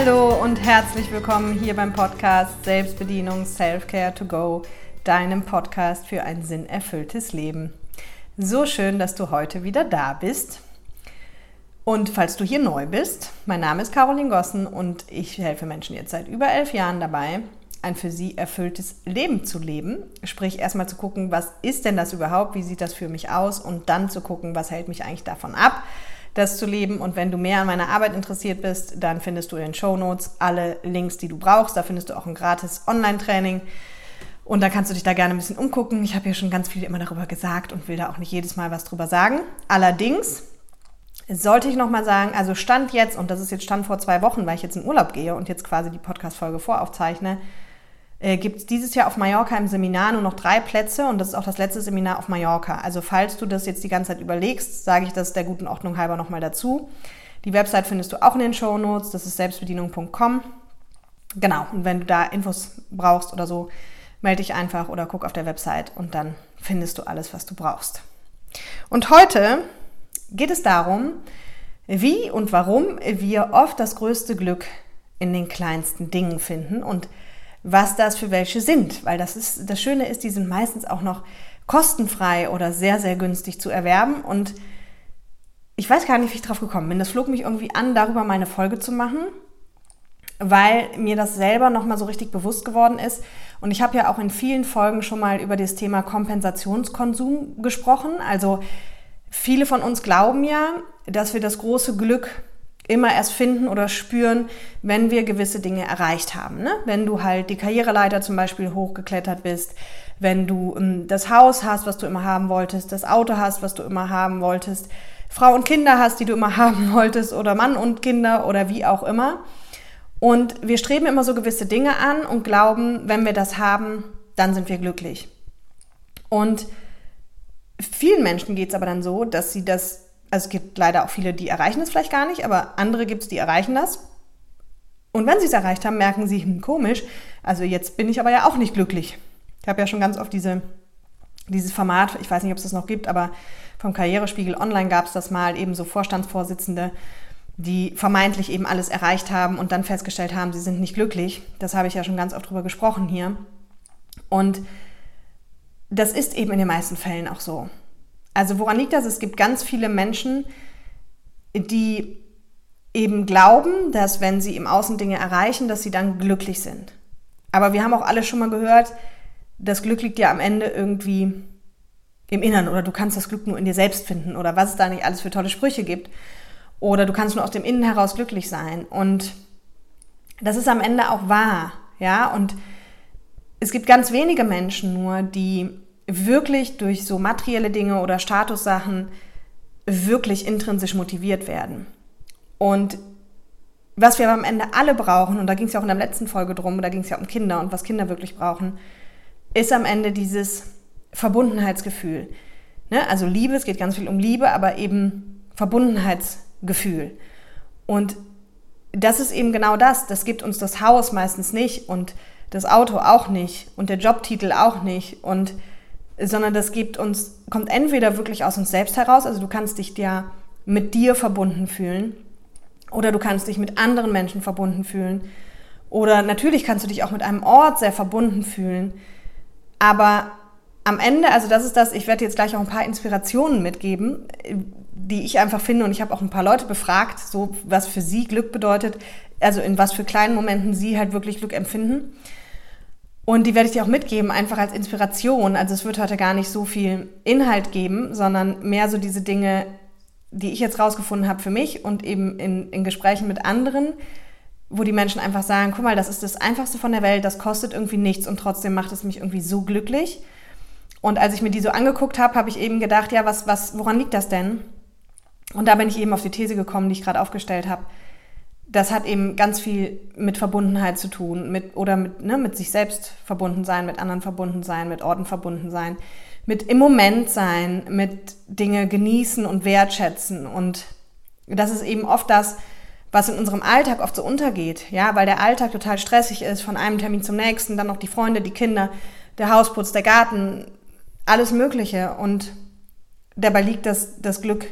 Hallo und herzlich willkommen hier beim Podcast Selbstbedienung Self-Care to Go, deinem Podcast für ein sinnerfülltes Leben. So schön, dass du heute wieder da bist. Und falls du hier neu bist, mein Name ist Caroline Gossen und ich helfe Menschen jetzt seit über elf Jahren dabei, ein für sie erfülltes Leben zu leben. Sprich, erstmal zu gucken, was ist denn das überhaupt, wie sieht das für mich aus und dann zu gucken, was hält mich eigentlich davon ab, das zu leben. Und wenn du mehr an meiner Arbeit interessiert bist, dann findest du in den Show Notes alle Links, die du brauchst. Da findest du auch ein gratis Online-Training. Und da kannst du dich da gerne ein bisschen umgucken. Ich habe ja schon ganz viel immer darüber gesagt und will da auch nicht jedes Mal was drüber sagen. Allerdings sollte ich nochmal sagen, also Stand jetzt, und das ist jetzt Stand vor zwei Wochen, weil ich jetzt in Urlaub gehe und jetzt quasi die Podcast-Folge voraufzeichne, äh, gibt es dieses Jahr auf Mallorca im Seminar nur noch drei Plätze und das ist auch das letzte Seminar auf Mallorca. Also falls du das jetzt die ganze Zeit überlegst, sage ich das der guten Ordnung halber nochmal dazu. Die Website findest du auch in den Show Notes, das ist selbstbedienung.com. Genau, und wenn du da Infos brauchst oder so, melde dich einfach oder guck auf der Website und dann findest du alles, was du brauchst. Und heute geht es darum, wie und warum wir oft das größte Glück in den kleinsten Dingen finden und was das für welche sind. Weil das ist, das Schöne ist, die sind meistens auch noch kostenfrei oder sehr, sehr günstig zu erwerben. Und ich weiß gar nicht, wie ich drauf gekommen bin. Das flog mich irgendwie an, darüber meine Folge zu machen, weil mir das selber nochmal so richtig bewusst geworden ist. Und ich habe ja auch in vielen Folgen schon mal über das Thema Kompensationskonsum gesprochen. Also viele von uns glauben ja, dass wir das große Glück immer erst finden oder spüren, wenn wir gewisse Dinge erreicht haben. Ne? Wenn du halt die Karriereleiter zum Beispiel hochgeklettert bist, wenn du ähm, das Haus hast, was du immer haben wolltest, das Auto hast, was du immer haben wolltest, Frau und Kinder hast, die du immer haben wolltest, oder Mann und Kinder oder wie auch immer. Und wir streben immer so gewisse Dinge an und glauben, wenn wir das haben, dann sind wir glücklich. Und vielen Menschen geht es aber dann so, dass sie das also es gibt leider auch viele, die erreichen es vielleicht gar nicht, aber andere gibt es, die erreichen das. Und wenn sie es erreicht haben, merken sie, hm, komisch, also jetzt bin ich aber ja auch nicht glücklich. Ich habe ja schon ganz oft diese, dieses Format, ich weiß nicht, ob es das noch gibt, aber vom Karrierespiegel Online gab es das mal, eben so Vorstandsvorsitzende, die vermeintlich eben alles erreicht haben und dann festgestellt haben, sie sind nicht glücklich. Das habe ich ja schon ganz oft drüber gesprochen hier. Und das ist eben in den meisten Fällen auch so. Also woran liegt das? Es gibt ganz viele Menschen, die eben glauben, dass wenn sie im Außen Dinge erreichen, dass sie dann glücklich sind. Aber wir haben auch alle schon mal gehört, das Glück liegt ja am Ende irgendwie im Innern oder du kannst das Glück nur in dir selbst finden oder was es da nicht alles für tolle Sprüche gibt. Oder du kannst nur aus dem Innen heraus glücklich sein. Und das ist am Ende auch wahr. Ja, und es gibt ganz wenige Menschen nur, die wirklich durch so materielle Dinge oder Statussachen wirklich intrinsisch motiviert werden. Und was wir am Ende alle brauchen, und da ging es ja auch in der letzten Folge drum, da ging es ja um Kinder und was Kinder wirklich brauchen, ist am Ende dieses Verbundenheitsgefühl. Ne? Also Liebe, es geht ganz viel um Liebe, aber eben Verbundenheitsgefühl. Und das ist eben genau das. Das gibt uns das Haus meistens nicht und das Auto auch nicht und der Jobtitel auch nicht und sondern das gibt uns, kommt entweder wirklich aus uns selbst heraus, also du kannst dich ja mit dir verbunden fühlen oder du kannst dich mit anderen Menschen verbunden fühlen oder natürlich kannst du dich auch mit einem Ort sehr verbunden fühlen, aber am Ende, also das ist das, ich werde jetzt gleich auch ein paar Inspirationen mitgeben, die ich einfach finde und ich habe auch ein paar Leute befragt, so was für sie Glück bedeutet, also in was für kleinen Momenten sie halt wirklich Glück empfinden. Und die werde ich dir auch mitgeben, einfach als Inspiration. Also es wird heute gar nicht so viel Inhalt geben, sondern mehr so diese Dinge, die ich jetzt rausgefunden habe für mich und eben in, in Gesprächen mit anderen, wo die Menschen einfach sagen, guck mal, das ist das Einfachste von der Welt, das kostet irgendwie nichts und trotzdem macht es mich irgendwie so glücklich. Und als ich mir die so angeguckt habe, habe ich eben gedacht, ja, was, was, woran liegt das denn? Und da bin ich eben auf die These gekommen, die ich gerade aufgestellt habe das hat eben ganz viel mit Verbundenheit zu tun, mit oder mit, ne, mit sich selbst verbunden sein, mit anderen verbunden sein, mit Orten verbunden sein, mit im Moment sein, mit Dinge genießen und wertschätzen. Und das ist eben oft das, was in unserem Alltag oft so untergeht, ja, weil der Alltag total stressig ist, von einem Termin zum nächsten, dann noch die Freunde, die Kinder, der Hausputz, der Garten, alles Mögliche. Und dabei liegt das, das Glück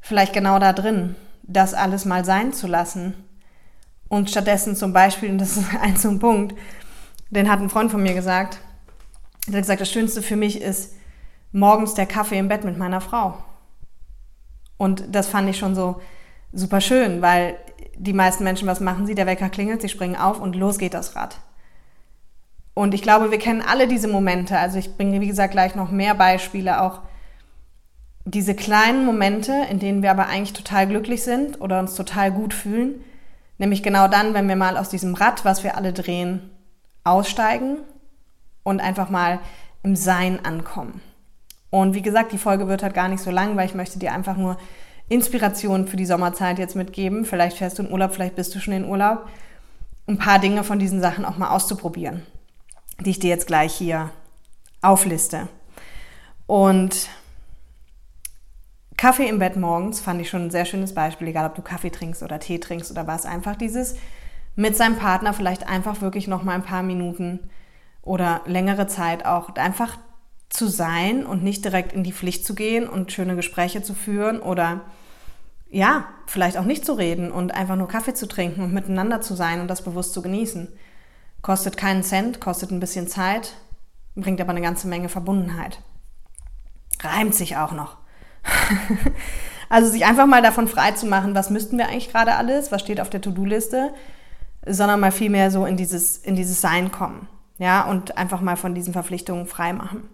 vielleicht genau da drin das alles mal sein zu lassen Und stattdessen zum Beispiel, und das ist ein so ein Punkt, den hat ein Freund von mir gesagt, der hat gesagt, das Schönste für mich ist morgens der Kaffee im Bett mit meiner Frau. Und das fand ich schon so super schön, weil die meisten Menschen, was machen sie? Der Wecker klingelt, sie springen auf und los geht das Rad. Und ich glaube, wir kennen alle diese Momente. Also ich bringe, wie gesagt, gleich noch mehr Beispiele, auch diese kleinen Momente, in denen wir aber eigentlich total glücklich sind oder uns total gut fühlen. Nämlich genau dann, wenn wir mal aus diesem Rad, was wir alle drehen, aussteigen und einfach mal im Sein ankommen. Und wie gesagt, die Folge wird halt gar nicht so lang, weil ich möchte dir einfach nur Inspiration für die Sommerzeit jetzt mitgeben. Vielleicht fährst du in Urlaub, vielleicht bist du schon in Urlaub. Ein paar Dinge von diesen Sachen auch mal auszuprobieren die ich dir jetzt gleich hier aufliste. Und Kaffee im Bett morgens fand ich schon ein sehr schönes Beispiel, egal ob du Kaffee trinkst oder Tee trinkst oder was. Einfach dieses mit seinem Partner vielleicht einfach wirklich noch mal ein paar Minuten oder längere Zeit auch einfach zu sein und nicht direkt in die Pflicht zu gehen und schöne Gespräche zu führen oder ja, vielleicht auch nicht zu reden und einfach nur Kaffee zu trinken und miteinander zu sein und das bewusst zu genießen. Kostet keinen Cent, kostet ein bisschen Zeit, bringt aber eine ganze Menge Verbundenheit. Reimt sich auch noch. also sich einfach mal davon frei zu machen, was müssten wir eigentlich gerade alles, was steht auf der To-Do-Liste, sondern mal viel mehr so in dieses, in dieses Sein kommen. Ja, und einfach mal von diesen Verpflichtungen frei machen.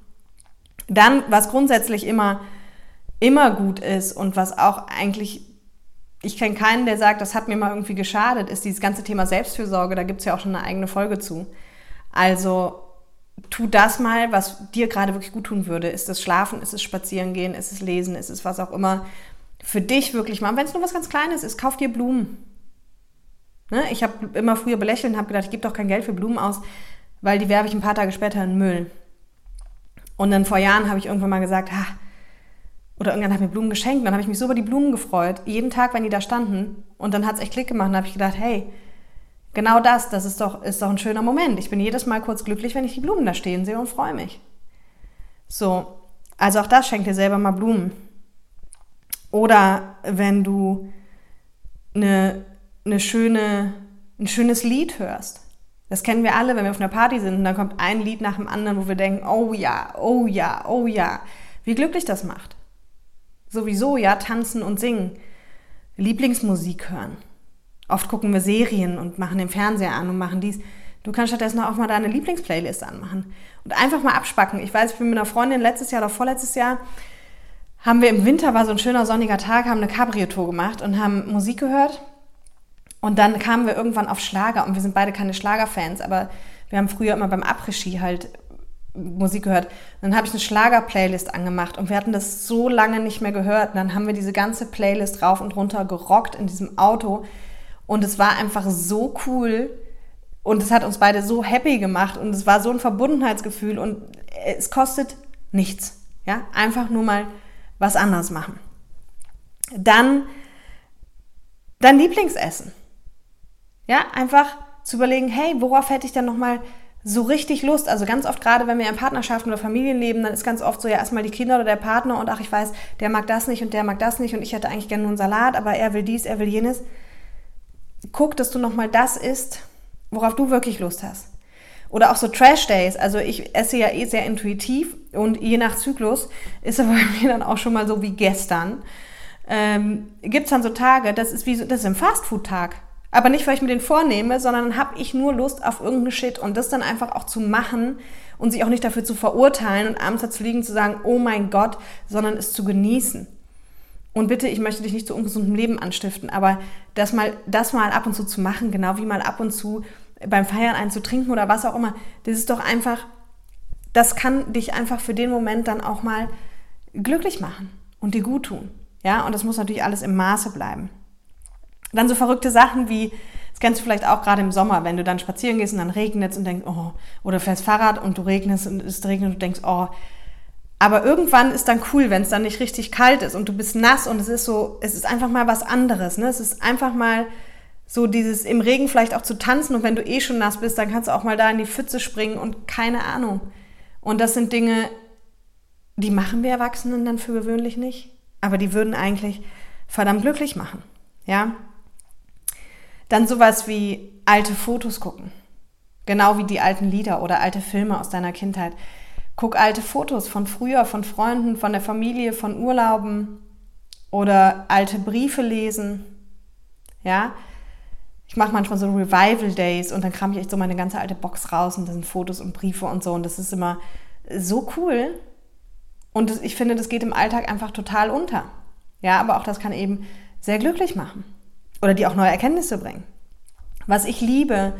Dann, was grundsätzlich immer, immer gut ist und was auch eigentlich ich kenne keinen, der sagt, das hat mir mal irgendwie geschadet, ist dieses ganze Thema Selbstfürsorge, da gibt es ja auch schon eine eigene Folge zu. Also tu das mal, was dir gerade wirklich gut tun würde. Ist es Schlafen, ist es Spazierengehen, ist es Lesen, ist es was auch immer für dich wirklich mal. Wenn es nur was ganz Kleines ist, kauf dir Blumen. Ne? Ich habe immer früher belächelt und habe gedacht, ich gebe doch kein Geld für Blumen aus, weil die werfe ich ein paar Tage später in Müll. Und dann vor Jahren habe ich irgendwann mal gesagt, ha, oder irgendwann hat mir Blumen geschenkt. Und dann habe ich mich so über die Blumen gefreut. Jeden Tag, wenn die da standen. Und dann hat es echt Klick gemacht. Und habe ich gedacht, hey, genau das, das ist doch, ist doch ein schöner Moment. Ich bin jedes Mal kurz glücklich, wenn ich die Blumen da stehen sehe und freue mich. So, also auch das schenkt dir selber mal Blumen. Oder wenn du eine, eine schöne, ein schönes Lied hörst. Das kennen wir alle, wenn wir auf einer Party sind und dann kommt ein Lied nach dem anderen, wo wir denken, oh ja, oh ja, oh ja, wie glücklich das macht sowieso ja tanzen und singen, Lieblingsmusik hören. Oft gucken wir Serien und machen den Fernseher an und machen dies. Du kannst stattdessen auch mal deine Lieblingsplaylist anmachen und einfach mal abspacken. Ich weiß, ich bin mit einer Freundin letztes Jahr oder vorletztes Jahr haben wir im Winter, war so ein schöner sonniger Tag, haben eine Cabrio-Tour gemacht und haben Musik gehört. Und dann kamen wir irgendwann auf Schlager und wir sind beide keine Schlagerfans, aber wir haben früher immer beim Après-Ski halt Musik gehört. Dann habe ich eine Schlager-Playlist angemacht und wir hatten das so lange nicht mehr gehört. Und dann haben wir diese ganze Playlist rauf und runter gerockt in diesem Auto und es war einfach so cool und es hat uns beide so happy gemacht und es war so ein Verbundenheitsgefühl und es kostet nichts. Ja, einfach nur mal was anderes machen. Dann dein Lieblingsessen. Ja, einfach zu überlegen, hey, worauf hätte ich denn noch mal so richtig Lust. Also ganz oft gerade, wenn wir in Partnerschaften oder Familien leben, dann ist ganz oft so ja erstmal die Kinder oder der Partner und ach, ich weiß, der mag das nicht und der mag das nicht und ich hätte eigentlich gerne nur einen Salat, aber er will dies, er will jenes. Guck, dass du nochmal das isst, worauf du wirklich Lust hast. Oder auch so Trash Days. Also ich esse ja eh sehr intuitiv und je nach Zyklus ist er bei mir dann auch schon mal so wie gestern. Ähm, Gibt es dann so Tage, das ist wie so, das ist ein Fastfood-Tag. Aber nicht, weil ich mir den vornehme, sondern habe ich nur Lust auf irgendeinen Shit und das dann einfach auch zu machen und sich auch nicht dafür zu verurteilen und abends da zu liegen zu sagen, oh mein Gott, sondern es zu genießen. Und bitte, ich möchte dich nicht zu ungesundem Leben anstiften, aber das mal, das mal ab und zu zu machen, genau wie mal ab und zu beim Feiern einen zu trinken oder was auch immer, das ist doch einfach, das kann dich einfach für den Moment dann auch mal glücklich machen und dir gut tun. Ja, und das muss natürlich alles im Maße bleiben. Dann so verrückte Sachen wie, das kennst du vielleicht auch gerade im Sommer, wenn du dann spazieren gehst und dann regnet es und denkst, oh, oder fährst Fahrrad und du regnest und es regnet und du denkst, oh. Aber irgendwann ist dann cool, wenn es dann nicht richtig kalt ist und du bist nass und es ist so, es ist einfach mal was anderes. Ne? Es ist einfach mal so dieses im Regen vielleicht auch zu tanzen und wenn du eh schon nass bist, dann kannst du auch mal da in die Pfütze springen und keine Ahnung. Und das sind Dinge, die machen wir Erwachsenen dann für gewöhnlich nicht, aber die würden eigentlich verdammt glücklich machen. Ja, Dann sowas wie alte Fotos gucken. Genau wie die alten Lieder oder alte Filme aus deiner Kindheit. Guck alte Fotos von früher, von Freunden, von der Familie, von Urlauben oder alte Briefe lesen. Ja, ich mache manchmal so Revival Days und dann kram ich echt so meine ganze alte Box raus und da sind Fotos und Briefe und so und das ist immer so cool. Und ich finde, das geht im Alltag einfach total unter. Ja, aber auch das kann eben sehr glücklich machen oder die auch neue Erkenntnisse bringen. Was ich liebe,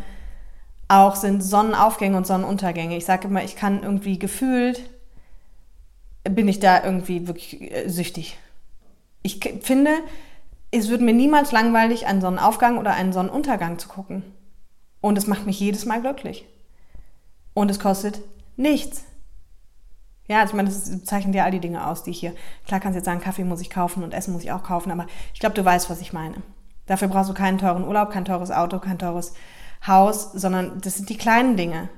auch sind Sonnenaufgänge und Sonnenuntergänge. Ich sage immer, ich kann irgendwie gefühlt, bin ich da irgendwie wirklich äh, süchtig. Ich finde, es wird mir niemals langweilig, einen Sonnenaufgang oder einen Sonnenuntergang zu gucken. Und es macht mich jedes Mal glücklich. Und es kostet nichts. Ja, ich meine, das zeichnet ja all die Dinge aus, die ich hier. Klar kannst du jetzt sagen, Kaffee muss ich kaufen und Essen muss ich auch kaufen, aber ich glaube, du weißt, was ich meine. Dafür brauchst du keinen teuren Urlaub, kein teures Auto, kein teures Haus, sondern das sind die kleinen Dinge,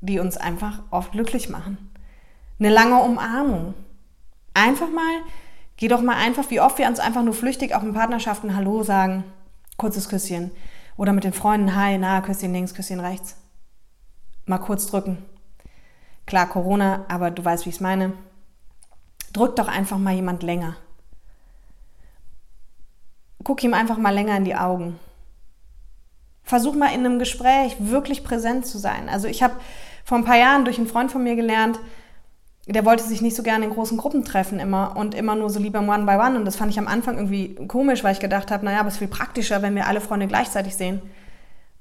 die uns einfach oft glücklich machen. Eine lange Umarmung. Einfach mal Geh doch mal einfach, wie oft wir uns einfach nur flüchtig auch in Partnerschaften Hallo sagen, kurzes Küsschen. Oder mit den Freunden Hi, na, Küsschen links, Küsschen rechts. Mal kurz drücken. Klar, Corona, aber du weißt, wie ich es meine. Drück doch einfach mal jemand länger. Guck ihm einfach mal länger in die Augen. Versuch mal in einem Gespräch wirklich präsent zu sein. Also ich habe vor ein paar Jahren durch einen Freund von mir gelernt, der wollte sich nicht so gerne in großen Gruppen treffen immer und immer nur so lieber One by One. Und das fand ich am Anfang irgendwie komisch, weil ich gedacht habe, naja, aber es ist viel praktischer, wenn wir alle Freunde gleichzeitig sehen.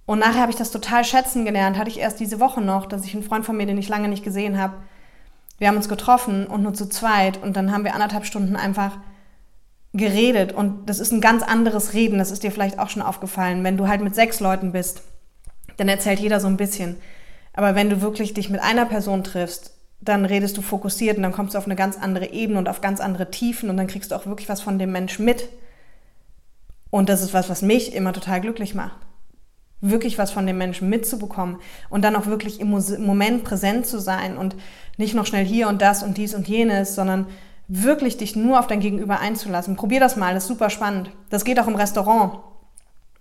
Und nachher habe ich das total schätzen gelernt. Hatte ich erst diese Woche noch, dass ich einen Freund von mir, den ich lange nicht gesehen habe, wir haben uns getroffen und nur zu zweit und dann haben wir anderthalb Stunden einfach geredet. Und das ist ein ganz anderes Reden, das ist dir vielleicht auch schon aufgefallen. Wenn du halt mit sechs Leuten bist, dann erzählt jeder so ein bisschen. Aber wenn du wirklich dich mit einer Person triffst dann redest du fokussiert und dann kommst du auf eine ganz andere Ebene und auf ganz andere Tiefen und dann kriegst du auch wirklich was von dem Mensch mit. Und das ist was, was mich immer total glücklich macht. Wirklich was von dem Menschen mitzubekommen und dann auch wirklich im Moment präsent zu sein und nicht noch schnell hier und das und dies und jenes, sondern wirklich dich nur auf dein Gegenüber einzulassen. Probier das mal, das ist super spannend. Das geht auch im Restaurant.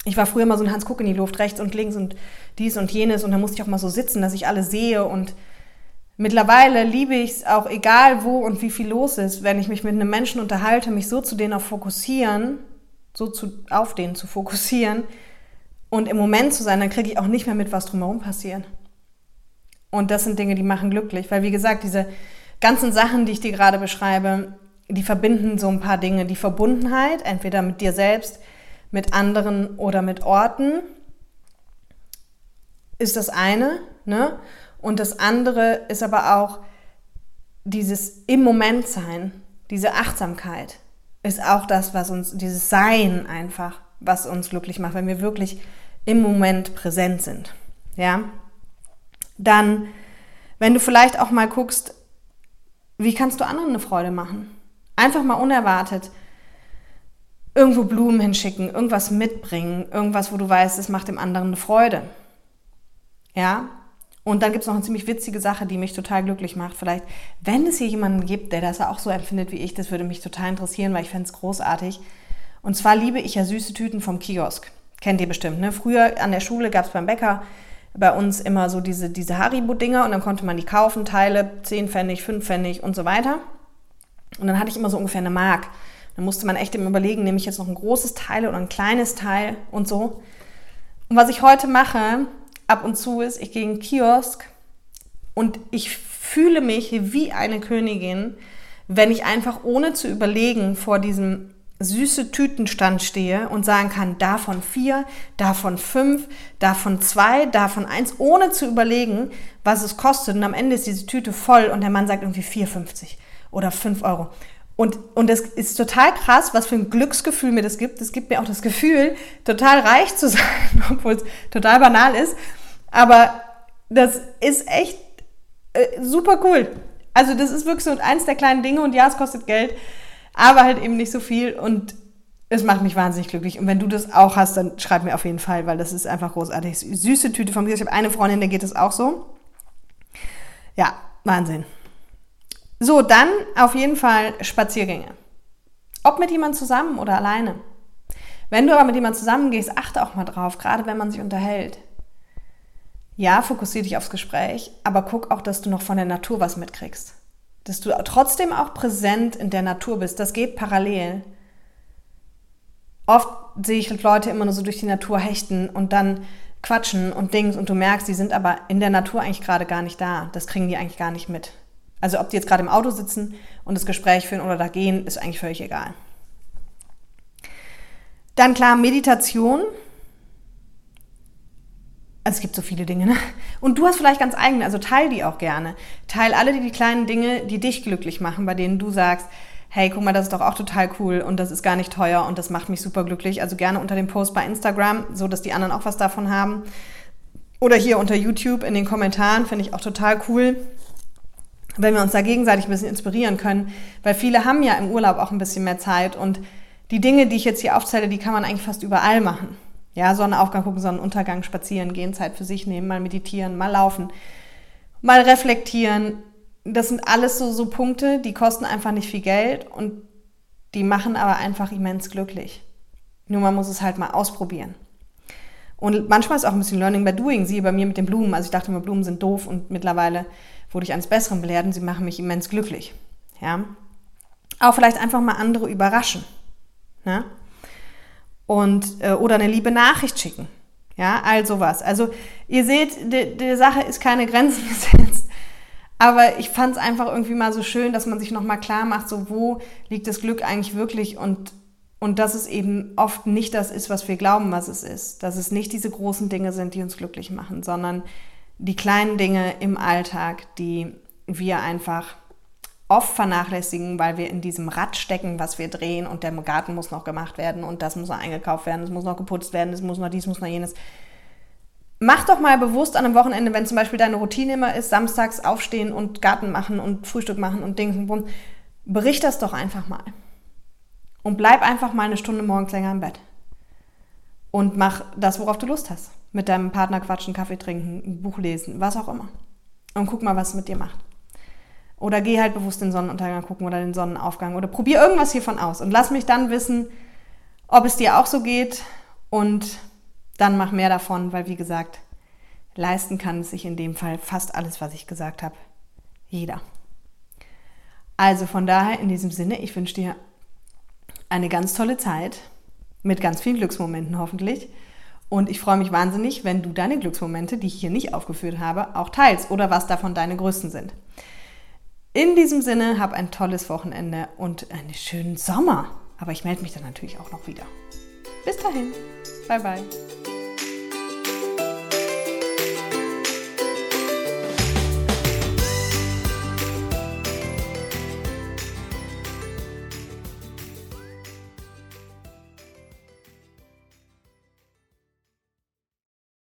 Ich war früher immer so ein Hans Guck in die Luft, rechts und links und dies und jenes und da musste ich auch mal so sitzen, dass ich alle sehe und Mittlerweile liebe ich es auch, egal wo und wie viel los ist, wenn ich mich mit einem Menschen unterhalte, mich so zu denen auch fokussieren, so zu, auf den zu fokussieren und im Moment zu sein, dann kriege ich auch nicht mehr mit, was drumherum passiert. Und das sind Dinge, die machen glücklich, weil wie gesagt, diese ganzen Sachen, die ich dir gerade beschreibe, die verbinden so ein paar Dinge. Die Verbundenheit, entweder mit dir selbst, mit anderen oder mit Orten, ist das eine. Ne? Und das andere ist aber auch dieses im Moment sein, diese Achtsamkeit ist auch das, was uns, dieses Sein einfach, was uns glücklich macht, wenn wir wirklich im Moment präsent sind. Ja? Dann, wenn du vielleicht auch mal guckst, wie kannst du anderen eine Freude machen? Einfach mal unerwartet irgendwo Blumen hinschicken, irgendwas mitbringen, irgendwas, wo du weißt, es macht dem anderen eine Freude. Ja, und dann gibt es noch eine ziemlich witzige Sache, die mich total glücklich macht. Vielleicht, wenn es hier jemanden gibt, der das auch so empfindet wie ich, das würde mich total interessieren, weil ich fände es großartig. Und zwar liebe ich ja süße Tüten vom Kiosk. Kennt ihr bestimmt, ne? Früher an der Schule gab es beim Bäcker bei uns immer so diese, diese Haribo-Dinger und dann konnte man die kaufen, Teile, 10 Pfennig, 5 Pfennig und so weiter. Und dann hatte ich immer so ungefähr eine Mark. Dann musste man echt immer überlegen, nehme ich jetzt noch ein großes Teil oder ein kleines Teil und so. Und was ich heute mache, ab und zu ist, ich gehe in den Kiosk und ich fühle mich wie eine Königin, wenn ich einfach ohne zu überlegen vor diesem süße Tütenstand stehe und sagen kann, davon vier, davon fünf, davon zwei, davon eins, ohne zu überlegen, was es kostet. Und am Ende ist diese Tüte voll und der Mann sagt irgendwie 4,50 oder 5 Euro. Und, und das ist total krass, was für ein Glücksgefühl mir das gibt. Es gibt mir auch das Gefühl, total reich zu sein, obwohl es total banal ist. Aber das ist echt äh, super cool. Also das ist wirklich so eins der kleinen Dinge und ja, es kostet Geld, aber halt eben nicht so viel und es macht mich wahnsinnig glücklich. Und wenn du das auch hast, dann schreib mir auf jeden Fall, weil das ist einfach großartig. Süße Tüte von mir. Ich habe eine Freundin, der geht das auch so. Ja, Wahnsinn. So, dann auf jeden Fall Spaziergänge. Ob mit jemand zusammen oder alleine. Wenn du aber mit jemandem zusammengehst, achte auch mal drauf, gerade wenn man sich unterhält. Ja, fokussiere dich aufs Gespräch, aber guck auch, dass du noch von der Natur was mitkriegst. Dass du trotzdem auch präsent in der Natur bist. Das geht parallel. Oft sehe ich Leute immer nur so durch die Natur hechten und dann quatschen und Dings und du merkst, die sind aber in der Natur eigentlich gerade gar nicht da. Das kriegen die eigentlich gar nicht mit. Also ob die jetzt gerade im Auto sitzen und das Gespräch führen oder da gehen, ist eigentlich völlig egal. Dann klar, Meditation. Also es gibt so viele Dinge, ne? Und du hast vielleicht ganz eigene, also teil die auch gerne. Teil alle die, die kleinen Dinge, die dich glücklich machen, bei denen du sagst, hey, guck mal, das ist doch auch total cool und das ist gar nicht teuer und das macht mich super glücklich. Also gerne unter dem Post bei Instagram, so dass die anderen auch was davon haben. Oder hier unter YouTube in den Kommentaren, finde ich auch total cool, wenn wir uns da gegenseitig ein bisschen inspirieren können, weil viele haben ja im Urlaub auch ein bisschen mehr Zeit und die Dinge, die ich jetzt hier aufzähle, die kann man eigentlich fast überall machen. Ja, Sonnenaufgang gucken, Sonnenuntergang, spazieren gehen, Zeit für sich nehmen, mal meditieren, mal laufen, mal reflektieren, das sind alles so, so Punkte, die kosten einfach nicht viel Geld und die machen aber einfach immens glücklich. Nur man muss es halt mal ausprobieren. Und manchmal ist auch ein bisschen Learning by Doing. Siehe bei mir mit den Blumen. Also ich dachte immer, Blumen sind doof und mittlerweile wurde ich eines Besseren belehrt und sie machen mich immens glücklich. Ja. Auch vielleicht einfach mal andere überraschen. Ne? Und, äh, oder eine liebe Nachricht schicken. Ja, all sowas. Also ihr seht, die, die Sache ist keine Grenzen gesetzt. Aber ich fand es einfach irgendwie mal so schön, dass man sich nochmal klar macht, so wo liegt das Glück eigentlich wirklich und, und dass es eben oft nicht das ist, was wir glauben, was es ist. Dass es nicht diese großen Dinge sind, die uns glücklich machen, sondern die kleinen Dinge im Alltag, die wir einfach oft vernachlässigen, weil wir in diesem Rad stecken, was wir drehen und der Garten muss noch gemacht werden und das muss noch eingekauft werden, es muss noch geputzt werden, es muss noch dies, muss noch jenes. Mach doch mal bewusst an einem Wochenende, wenn zum Beispiel deine Routine immer ist, samstags aufstehen und Garten machen und Frühstück machen und Dings und Bum, bericht das doch einfach mal. Und bleib einfach mal eine Stunde morgens länger im Bett. Und mach das, worauf du Lust hast. Mit deinem Partner quatschen, Kaffee trinken, ein Buch lesen, was auch immer. Und guck mal, was es mit dir macht. Oder geh halt bewusst den Sonnenuntergang gucken oder den Sonnenaufgang oder probier irgendwas hiervon aus und lass mich dann wissen, ob es dir auch so geht und dann mach mehr davon, weil wie gesagt, leisten kann es sich in dem Fall fast alles, was ich gesagt habe. Jeder. Also von daher in diesem Sinne, ich wünsche dir eine ganz tolle Zeit mit ganz vielen Glücksmomenten hoffentlich. Und ich freue mich wahnsinnig, wenn du deine Glücksmomente, die ich hier nicht aufgeführt habe, auch teilst oder was davon deine größten sind. In diesem Sinne, hab ein tolles Wochenende und einen schönen Sommer. Aber ich melde mich dann natürlich auch noch wieder. Bis dahin. Bye bye.